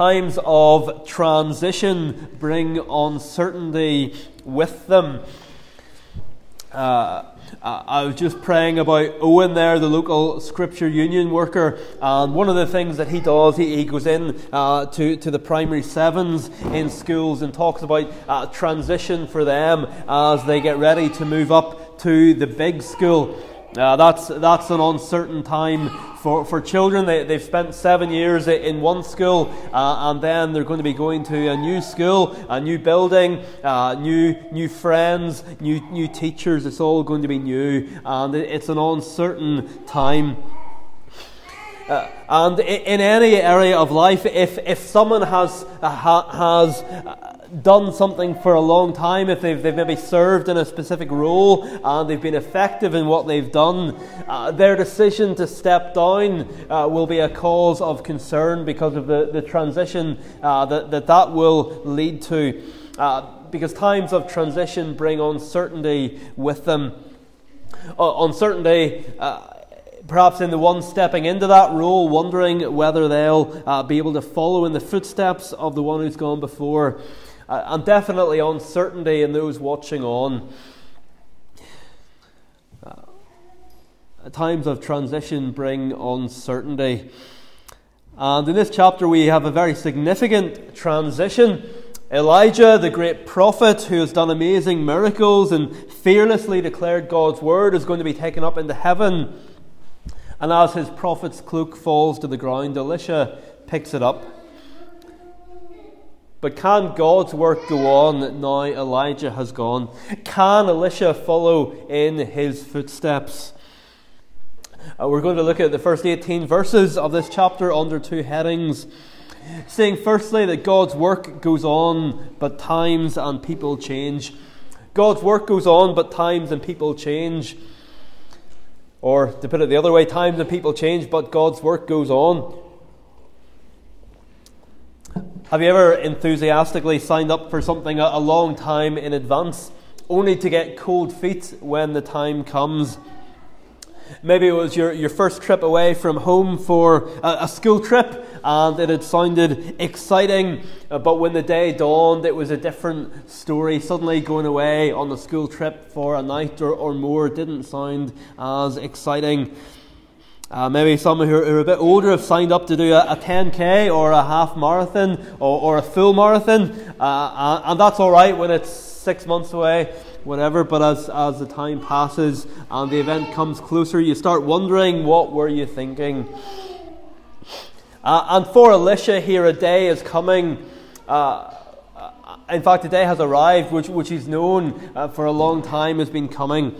times of transition bring uncertainty with them. Uh, I was just praying about Owen there, the local Scripture Union worker, and one of the things that he does, he, he goes in uh, to, to the primary sevens in schools and talks about uh, transition for them as they get ready to move up to the big school. Uh, that's, that's an uncertain time for, for children. They, they've spent seven years in one school, uh, and then they're going to be going to a new school, a new building, uh, new, new friends, new, new teachers. It's all going to be new, and it's an uncertain time. Uh, and in any area of life, if, if someone has, uh, ha, has uh, done something for a long time, if they've, they've maybe served in a specific role and they've been effective in what they've done, uh, their decision to step down uh, will be a cause of concern because of the, the transition uh, that, that that will lead to. Uh, because times of transition bring uncertainty with them. Uncertainty uh, perhaps in the one stepping into that role, wondering whether they'll uh, be able to follow in the footsteps of the one who's gone before and definitely uncertainty in those watching on. Uh, times of transition bring uncertainty. And in this chapter, we have a very significant transition. Elijah, the great prophet who has done amazing miracles and fearlessly declared God's word, is going to be taken up into heaven. And as his prophet's cloak falls to the ground, Elisha picks it up but can God's work go on now Elijah has gone? Can Elisha follow in his footsteps? Uh, we're going to look at the first 18 verses of this chapter under two headings. Saying, firstly, that God's work goes on, but times and people change. God's work goes on, but times and people change. Or, to put it the other way, times and people change, but God's work goes on. Have you ever enthusiastically signed up for something a, long time in advance, only to get cold feet when the time comes? Maybe it was your, your first trip away from home for a, a school trip and it had sounded exciting, uh, but when the day dawned, it was a different story. Suddenly, going away on a school trip for a night or, or more didn't sound as exciting. Uh, maybe some who are, who are, a bit older have signed up to do a, a 10k or a half marathon or, or a full marathon, uh, uh, and that's all right when it's six months away, whatever. But as, as the time passes and the event comes closer, you start wondering what were you thinking. Uh, and for Elisha here, a day is coming. Uh, uh, in fact, a day has arrived, which, which he's known for a long time has been coming.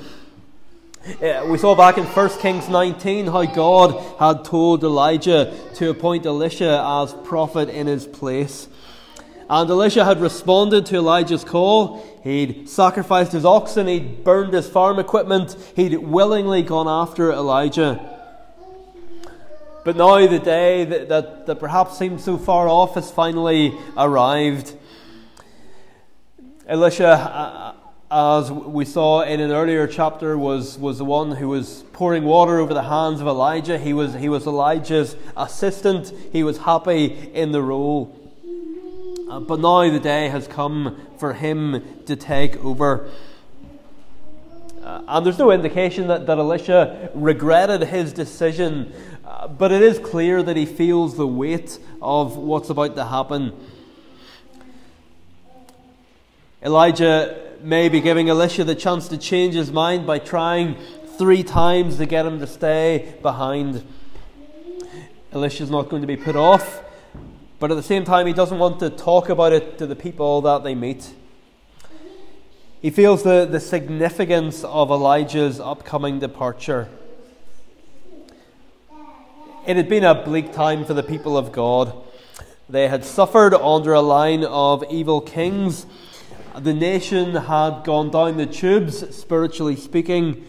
We saw back in 1 Kings 19 how God had told Elijah to appoint Elisha as prophet in his place. And Elisha had responded to Elijah's call. He'd sacrificed his oxen, he'd burned his farm equipment, he'd willingly gone after Elijah. But now the day that, that, that perhaps seemed so far off has finally arrived. Elisha uh, as we saw in an earlier chapter, was, was the one who was pouring water over the hands of Elijah. He was, he was Elijah's assistant. He was happy in the role. Uh, but now the day has come for him to take over. Uh, and there's no indication that, that Elisha regretted his decision, uh, but it is clear that he feels the weight of what's about to happen. Elijah may be giving Elisha the chance to change his mind by trying three times to get him to stay behind. Elisha's not going to be put off, but at the same time, he doesn't want to talk about it to the people that they meet. He feels the, the significance of Elijah's upcoming departure. It had been a bleak time for the people of God. They had suffered under a line of evil kings the nation had gone down the tubes, spiritually speaking.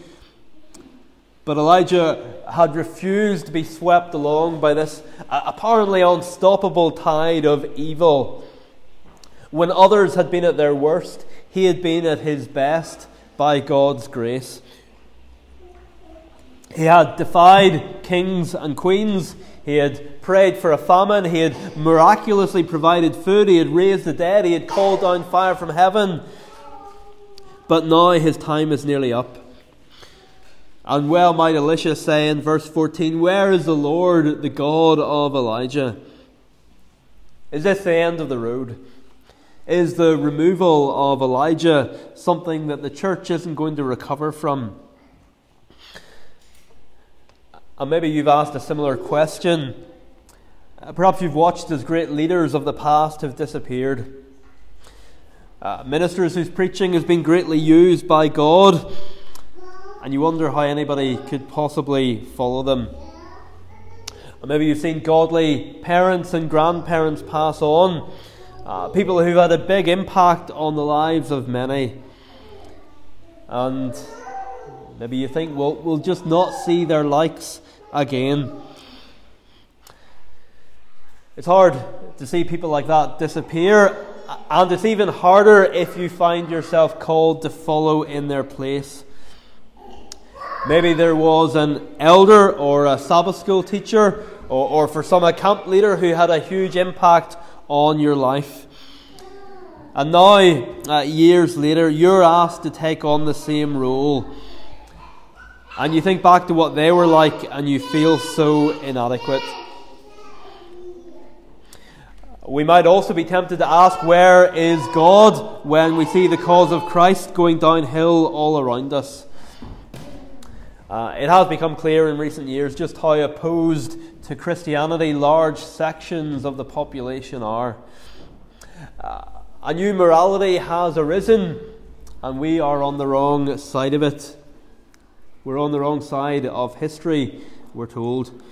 But Elijah had refused to be swept along by this apparently unstoppable tide of evil. When others had been at their worst, he had been at his best by God's grace. He had defied kings and queens. He had prayed for a famine. He had miraculously provided food. He had raised the dead. He had called down fire from heaven. But now his time is nearly up. And well might Elisha say in verse 14, Where is the Lord, the God of Elijah? Is this the end of the road? Is the removal of Elijah something that the church isn't going to recover from? And maybe you've asked a similar question. Uh, perhaps you've watched as great leaders of the past have disappeared. Uh, ministers whose preaching has been greatly used by God, and you wonder how anybody could possibly follow them. Or maybe you've seen godly parents and grandparents pass on, uh, people who've had a big impact on the lives of many. And maybe you think, well, we'll just not see their likes again. It's hard to see people like that disappear, and it's even harder if you find yourself called to follow in their place. Maybe there was an elder or a Sabbath school teacher, or, or for some a camp leader who had a huge impact on your life. And now, uh, years later, you're asked to take on the same role. And you think back to what they were like and you feel so inadequate. We might also be tempted to ask, Where is God when we see the cause of Christ going downhill all around us? Uh, it has become clear in recent years just how opposed to Christianity large sections of the population are. Uh, a new morality has arisen, and we are on the wrong side of it. We're on the wrong side of history, we're told.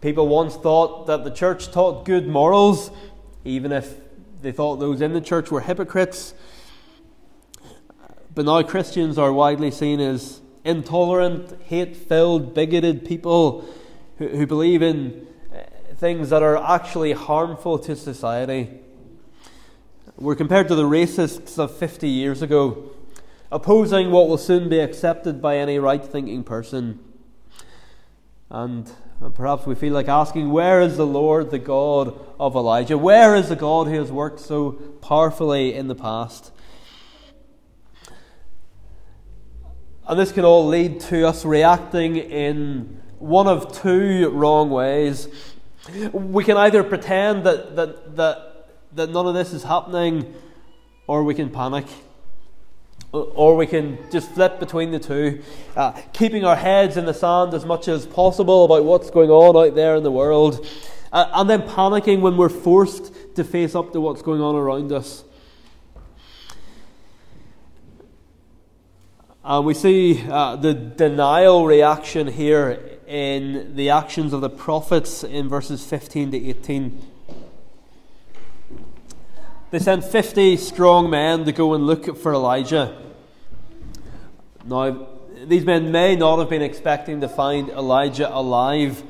People once thought that the church taught good morals, even if they thought those in the church were hypocrites. But now Christians are widely seen as intolerant, hate filled, bigoted people who, who believe in uh, things that are actually harmful to society. We're compared to the racists of 50 years ago opposing what will soon be accepted by any right thinking person. And perhaps we feel like asking, Where is the Lord, the God of Elijah? Where is the God who has worked so powerfully in the past? And this can all lead to us reacting in one of two wrong ways. We can either pretend that, that, that, that none of this is happening, or we can panic or we can just flip between the two, uh, keeping our heads in the sand as much as possible about what's going on out there in the world, uh, and then panicking when we're forced to face up to what's going on around us. And we see uh, the denial reaction here in the actions of the prophets in verses 15 to 18. They sent 50 strong men to go and look for Elijah. Now, these men may not have been expecting to find Elijah alive.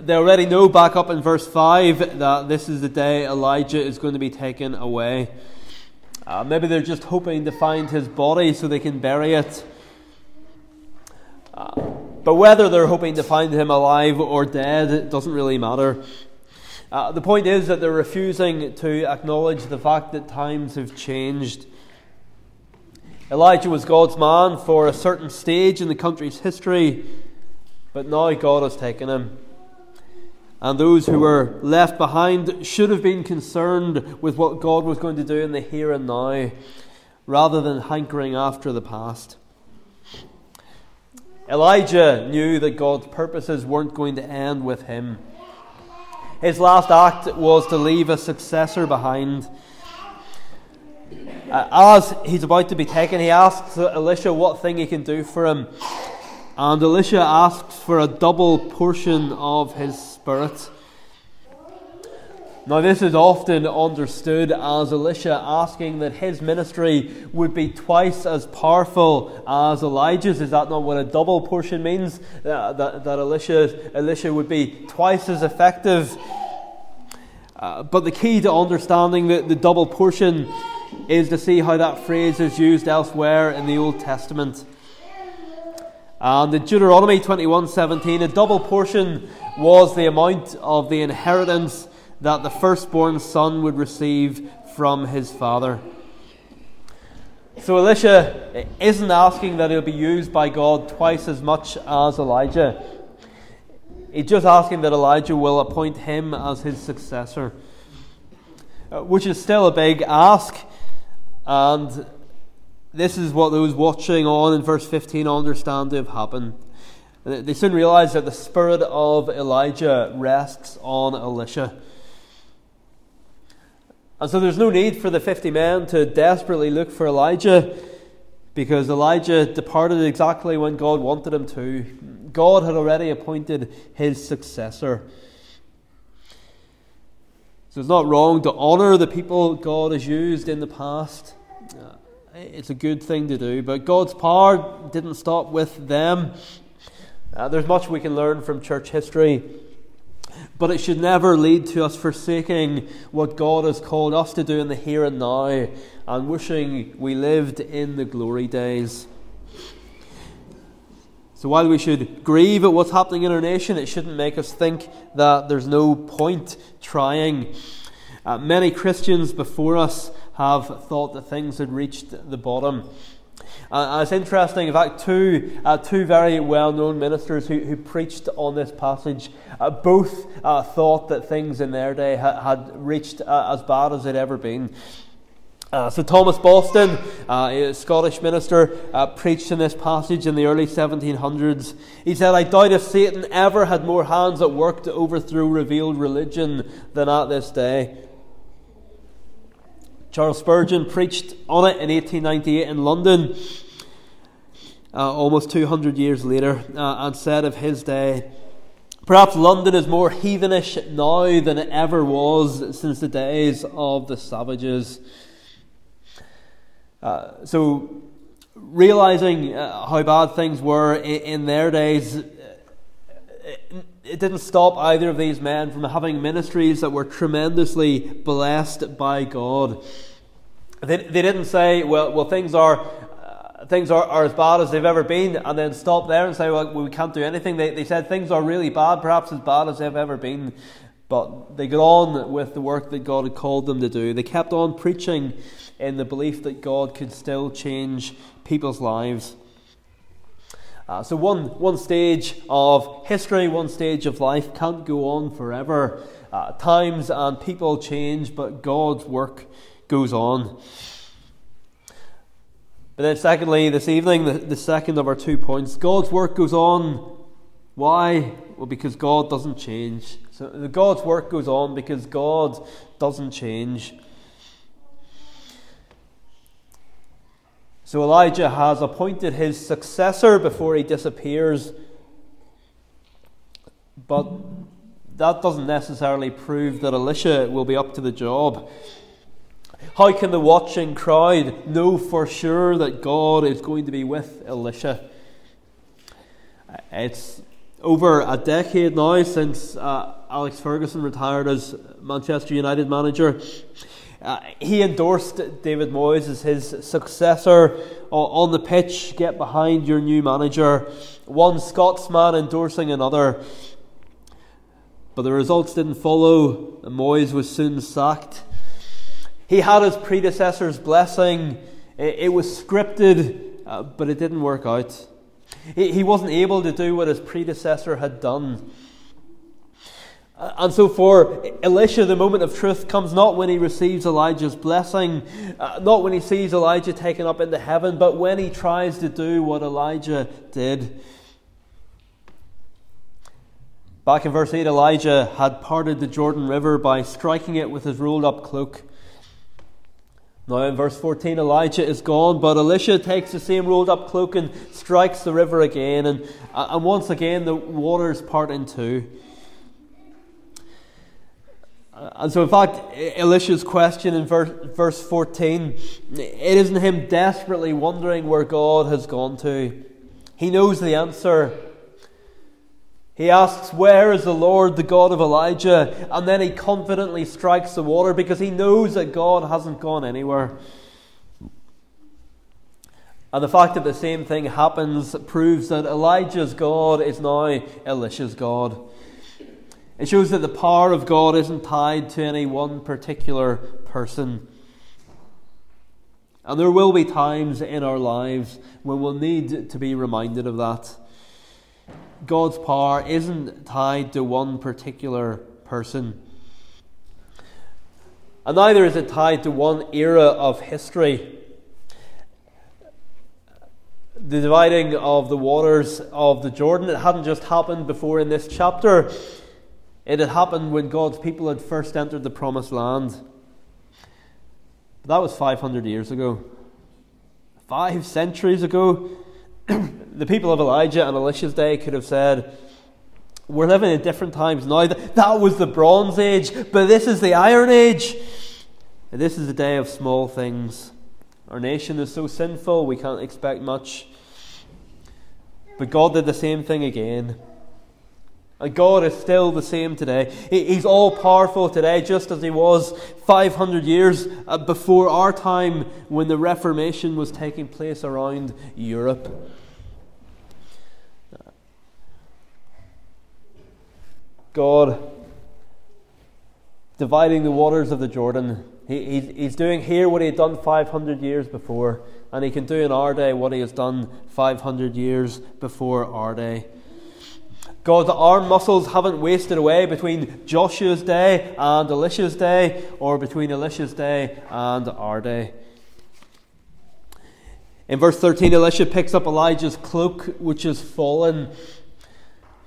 They already know back up in verse 5 that this is the day Elijah is going to be taken away. Uh, maybe they're just hoping to find his body so they can bury it. Uh, but whether they're hoping to find him alive or dead, it doesn't really matter. Uh, the point is that they're refusing to acknowledge the fact that times have changed. Elijah was God's man for a certain stage in the country's history, but now God has taken him. And those who were left behind should have been concerned with what God was going to do in the here and now, rather than hankering after the past. Elijah knew that God's purposes weren't going to end with him. His last act was to leave a successor behind uh, as he's about to be taken, he asks Elisha what thing he can do for him. And Elisha asks for a double portion of his spirit. Now, this is often understood as Elisha asking that his ministry would be twice as powerful as Elijah's. Is that not what a double portion means? Uh, that, that Elisha, Elisha would be twice as effective. Uh, but the key to understanding the, the double portion is to see how that phrase is used elsewhere in the Old Testament. And in Deuteronomy 21:17, a double portion was the amount of the inheritance that the firstborn son would receive from his father. So Elisha isn't asking that he'll be used by God twice as much as Elijah. He's just asking that Elijah will appoint him as his successor, uh, which is still a big ask. And this is what those watching on in verse 15 understand to have happened. They soon realize that the spirit of Elijah rests on Elisha. And so there's no need for the 50 men to desperately look for Elijah because Elijah departed exactly when God wanted him to. God had already appointed his successor. So it's not wrong to honour the people God has used in the past. Uh, it's a good thing to do, but God's power didn't stop with them. Uh, there's much we can learn from church history but it should never lead to us forsaking what God has called us to do in the here and now and wishing we lived in the glory days. So while we should grieve at what's happening in our nation, it shouldn't make us think that there's no point trying. Uh, many Christians before us have thought that things had reached the bottom. Uh, it's interesting, in fact, two, uh, two very well known ministers who, who preached on this passage uh, both uh, thought that things in their day ha- had reached uh, as bad as they'd ever been. Uh, so Thomas Boston, a Scottish minister, preached in this passage in the early 1700s. He said, I doubt if Satan ever had more hands at work to overthrow revealed religion than at this day. Charles Spurgeon preached on it in 1898 in London, uh, almost 200 years later, uh, and said of his day, Perhaps London is more heathenish now than it ever was since the days of the savages. Uh, so, realizing uh, how bad things were in, in their days, it didn't stop either of these men from having ministries that were tremendously blessed by God. They, they didn't say, well, well things are uh, things are, are as bad as they've ever been, and then stop there and say, well, we can't do anything. They, they said things are really bad, perhaps as bad as they've ever been. But they got on with the work that God had called them to do. They kept on preaching in the belief that God could still change people's lives. Uh, so, one, one stage of history, one stage of life can't go on forever. Uh, times and people change, but God's work goes on. But then, secondly, this evening, the, the second of our two points God's work goes on. Why? Well, because God doesn't change. So, God's work goes on because God doesn't change. So Elijah has appointed his successor before he disappears. But that doesn't necessarily prove that Elisha will be up to the job. How can the watching crowd know for sure that God is going to be with Elisha? It's over a decade now since uh, Alex Ferguson retired as Manchester United manager. Uh, he endorsed David Moyes as his successor on the pitch. Get behind your new manager. One Scotsman endorsing another. But the results didn't follow, and Moyes was soon sacked. He had his predecessor's blessing. It, was scripted, uh, but it didn't work out. He wasn't able to do what his predecessor had done. And so, for Elisha, the moment of truth comes not when he receives Elijah's blessing, uh, not when he sees Elijah taken up into heaven, but when he tries to do what Elijah did. Back in verse 8, Elijah had parted the Jordan River by striking it with his rolled up cloak. Now, in verse 14, Elijah is gone, but Elisha takes the same rolled up cloak and strikes the river again, and, uh, and once again the waters part in two. And so, in fact, Elisha's question in verse, verse 14, it isn't him desperately wondering where God has gone to. He knows the answer. He asks, Where is the Lord, the God of Elijah? And then he confidently strikes the water because he knows that God hasn't gone anywhere. And the fact that the same thing happens proves that Elijah's God is now Elisha's God. It shows that the power of God isn't tied to any one particular person. And there will be times in our lives when we'll need to be reminded of that. God's power isn't tied to one particular person. And neither is it tied to one era of history. The dividing of the waters of the Jordan, it hadn't just happened before in this chapter. It had happened when God's people had first entered the promised land. But that was 500 years ago. Five centuries ago, the people of Elijah and Elisha's day could have said, We're living in different times now. That was the Bronze Age, but this is the Iron Age. This is the day of small things. Our nation is so sinful, we can't expect much. But God did the same thing again. God is still the same today. He's all powerful today, just as He was 500 years uh, before our time when the Reformation was taking place around Europe. God dividing the waters of the Jordan. He, he's, he's doing here what he had done 500 years before, and he can do in our day what he has done 500 years before our day. God's arm muscles haven't wasted away between Joshua's day and Elisha's day, or between Elisha's day and our day. In verse 13, Elisha picks up Elijah's cloak, which has fallen.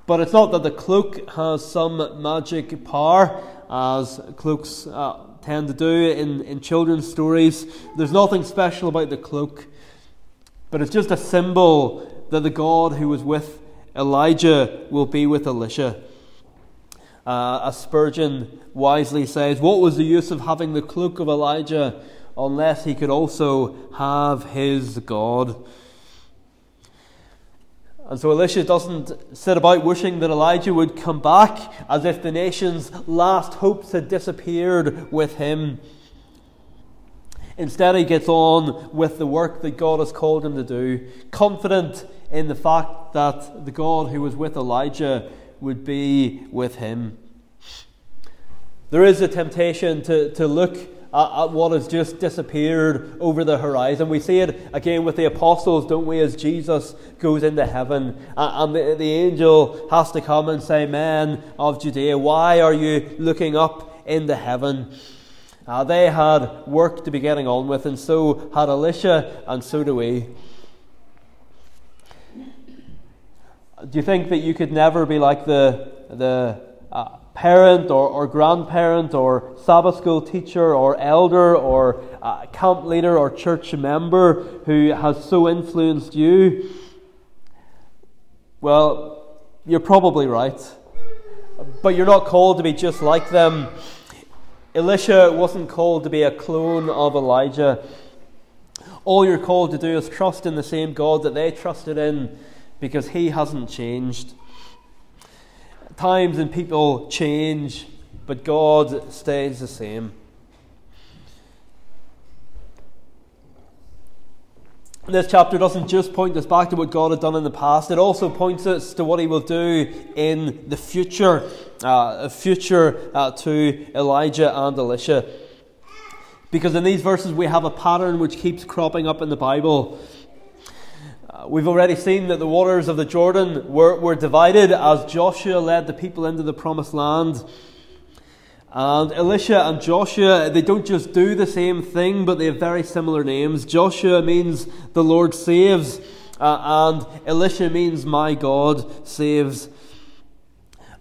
But it's not that the cloak has some magic power, as cloaks uh, tend to do in, in children's stories. There's nothing special about the cloak, but it's just a symbol that the God who was with Elijah will be with Elisha. Uh, Spurgeon wisely says, What was the use of having the cloak of Elijah unless he could also have his God? And so Elisha doesn't sit about wishing that Elijah would come back as if the nation's last hopes had disappeared with him. Instead, he gets on with the work that God has called him to do, confident in the fact that the God who was with Elijah would be with him. There is a temptation to, to look at, at what has just disappeared over the horizon. We see it again with the apostles, don't we, as Jesus goes into heaven. And the, the angel has to come and say, Men of Judea, why are you looking up into heaven? Uh, they had work to be getting on with, and so had Elisha, and so do we. Do you think that you could never be like the, the uh, parent or, or grandparent or Sabbath school teacher or elder or uh, camp leader or church member who has so influenced you? Well, you're probably right. But you're not called to be just like them. Elisha wasn't called to be a clone of Elijah. All you're called to do is trust in the same God that they trusted in because he hasn't changed. Times and people change, but God stays the same. This chapter doesn't just point us back to what God had done in the past, it also points us to what He will do in the future, uh, a future uh, to Elijah and Elisha. Because in these verses we have a pattern which keeps cropping up in the Bible. We've already seen that the waters of the Jordan were, were divided as Joshua led the people into the promised land. And Elisha and Joshua, they don't just do the same thing, but they have very similar names. Joshua means the Lord saves, uh, and Elisha means my God saves.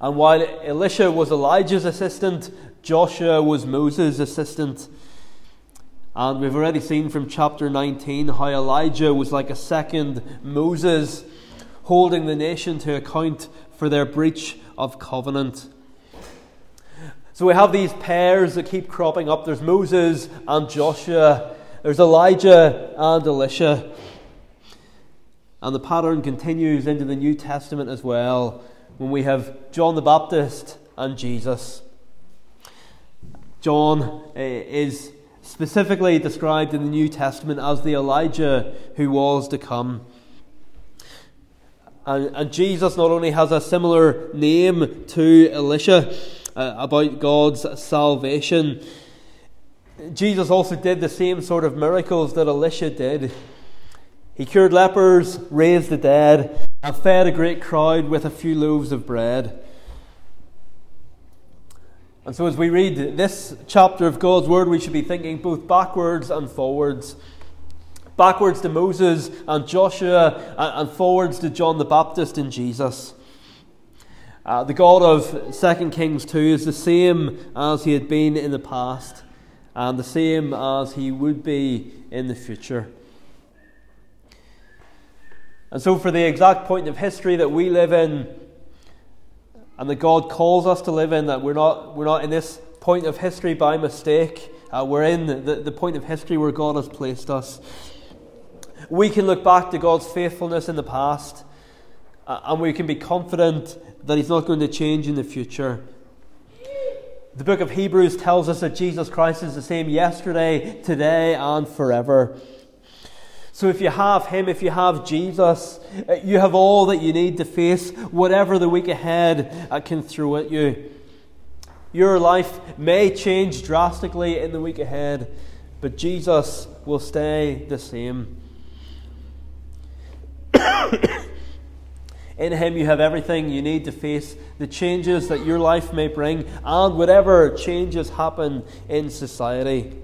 And while Elisha was Elijah's assistant, Joshua was Moses' assistant. And we've already seen from chapter 19 how Elijah was like a second Moses, holding the nation to account for their breach of covenant. So we have these pairs that keep cropping up. There's Moses and Joshua, there's Elijah and Elisha. And the pattern continues into the New Testament as well, when we have John the Baptist and Jesus. John eh, is specifically described in the New Testament as the Elijah who was to come. And, and Jesus not only has a similar name to Elisha uh, about God's salvation, Jesus also did the same sort of miracles that Elisha did. He cured lepers, raised the dead, and fed a great crowd with a few loaves of bread. And so, as we read this chapter of God's Word, we should be thinking both backwards and forwards. Backwards to Moses and Joshua, and forwards to John the Baptist and Jesus. Uh, the God of 2 Kings 2 is the same as he had been in the past, and the same as he would be in the future. And so, for the exact point of history that we live in, and that God calls us to live in, that we're not, we're not in this point of history by mistake, uh, we're in the, the point of history where God has placed us. We can look back to God's faithfulness in the past, uh, and we can be confident that He's not going to change in the future. The book of Hebrews tells us that Jesus Christ is the same yesterday, today, and forever. So if you have Him, if you have Jesus, uh, you have all that you need to face whatever the week ahead uh, can throw at you. Your life may change drastically in the week ahead, but Jesus will stay the same. In Him, you have everything you need to face the changes that your life may bring and whatever changes happen in society.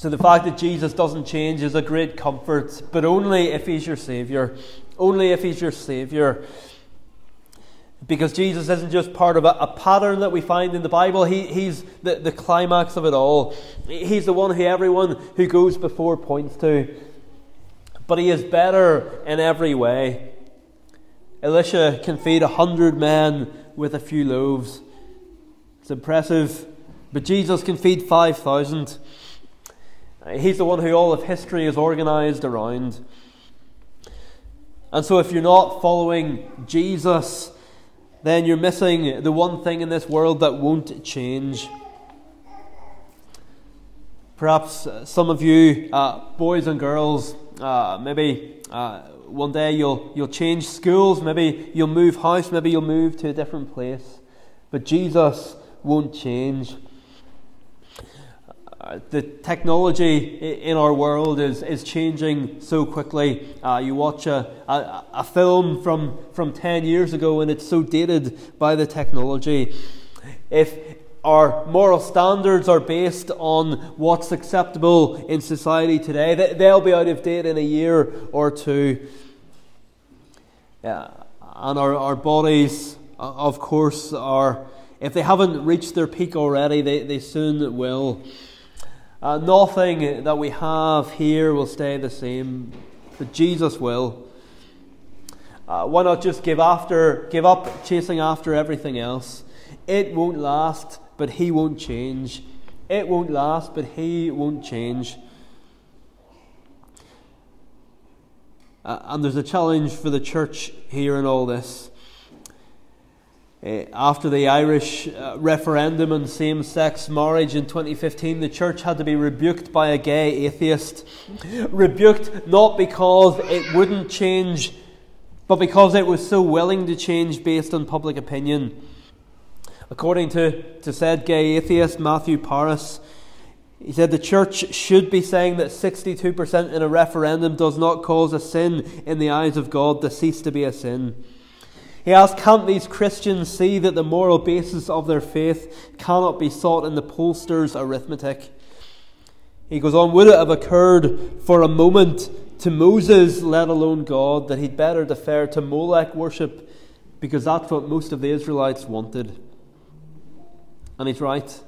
So the fact that Jesus doesn't change is a great comfort, but only if He's your Saviour. Only if He's your Saviour. Because Jesus isn't just part of a, a, pattern that we find in the Bible, he, He's the, the climax of it all. He's the one who everyone who goes before points to. But He is better in every way. Elisha can feed a hundred men with a few loaves. It's impressive. But Jesus can feed 5,000. He's the one who all of history is organized around. And so, if you're not following Jesus, then you're missing the one thing in this world that won't change. Perhaps some of you, uh, boys and girls, uh, maybe uh, one day you'll, you'll change schools, maybe you'll move house, maybe you'll move to a different place. But Jesus won't change. The technology in our world is, is changing so quickly. Uh, you watch a, a, a, film from, from 10 years ago and it's so dated by the technology. If our moral standards are based on what's acceptable in society today, they'll be out of date in a year or two. Yeah, and our, our bodies, of course, are, if they haven't reached their peak already, they, they soon will. Uh, nothing that we have here will stay the same, but Jesus will. Uh, why not just give after, give up chasing after everything else? It won't last, but He won't change. It won't last, but He won't change. Uh, and there's a challenge for the church here in all this. Uh, after the Irish uh, referendum on same sex marriage in 2015, the church had to be rebuked by a gay atheist. Rebuked not because it wouldn't change, but because it was so willing to change based on public opinion. According to, to said gay atheist Matthew Parris, he said the church should be saying that 62% in a referendum does not cause a sin in the eyes of God to cease to be a sin. He asks, Can't these Christians see that the moral basis of their faith cannot be sought in the pollster's arithmetic? He goes on, Would it have occurred for a moment to Moses, let alone God, that he'd better defer to Molech worship because that's what most of the Israelites wanted? And he's right.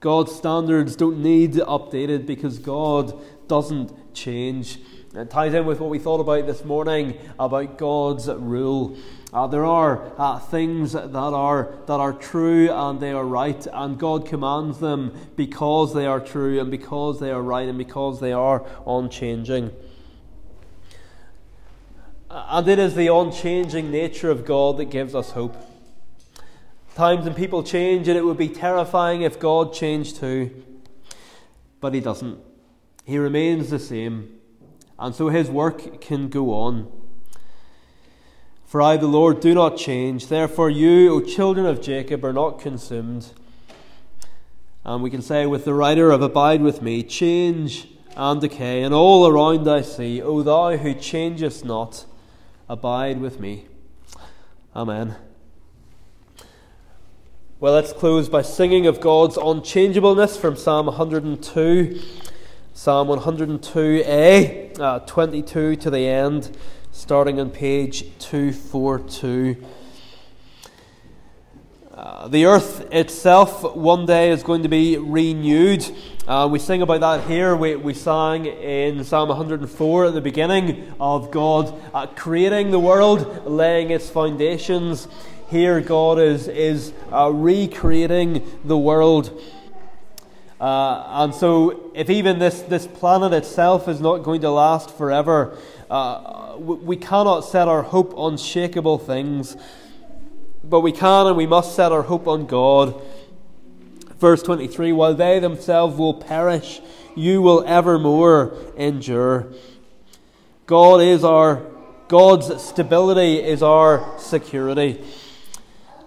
God's standards don't need updated because God doesn't change. It ties in with what we thought about this morning about God's rule. Uh, there are uh, things that are, that are true and they are right, and God commands them because they are true and because they are right and because they are unchanging. And it is the unchanging nature of God that gives us hope. times and people change, and it would be terrifying if God changed too. But He doesn't. He remains the same, and so His work can go on. For I, the Lord, do not change. Therefore, you, O children of Jacob, are not consumed. And we can say with the writer of Abide with Me, change and decay, and all around I see, O thou who changest not, abide with me. Amen. Well, let's close by singing of God's unchangeableness from Psalm 102. Psalm 102a, uh, 22 to the end starting on page 242. Uh, the earth itself one day is going to be renewed. Uh, we sing about that here. We, we sang in Psalm 104 at the beginning of God uh, creating the world, laying its foundations. Here, God is, is uh, recreating the world. Uh, and so, if even this, this planet itself is not going to last forever, uh, we cannot set our hope on shakable things, but we can and we must set our hope on God. Verse 23 While they themselves will perish, you will evermore endure. God is our God's stability is our security.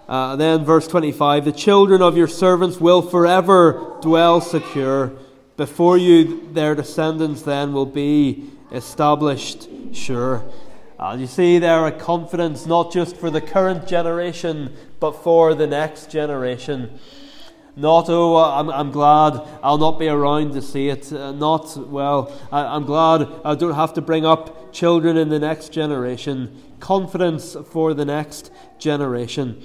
Uh, then, verse 25 The children of your servants will forever dwell secure. Before you, their descendants then will be established sure. Uh, you see there a confidence not just for the current generation, but for the next generation. Not, oh, I'm, I'm glad I'll not be around to see it. Uh, not, well, I, I'm glad I don't have to bring up children in the next generation. Confidence for the next generation.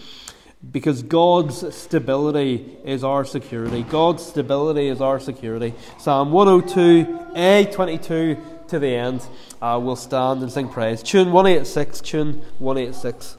Because God's stability is our security. God's stability is our security. Psalm 102, A22 to the end, uh, we'll stand and sing praise. Tune 186, tune 186.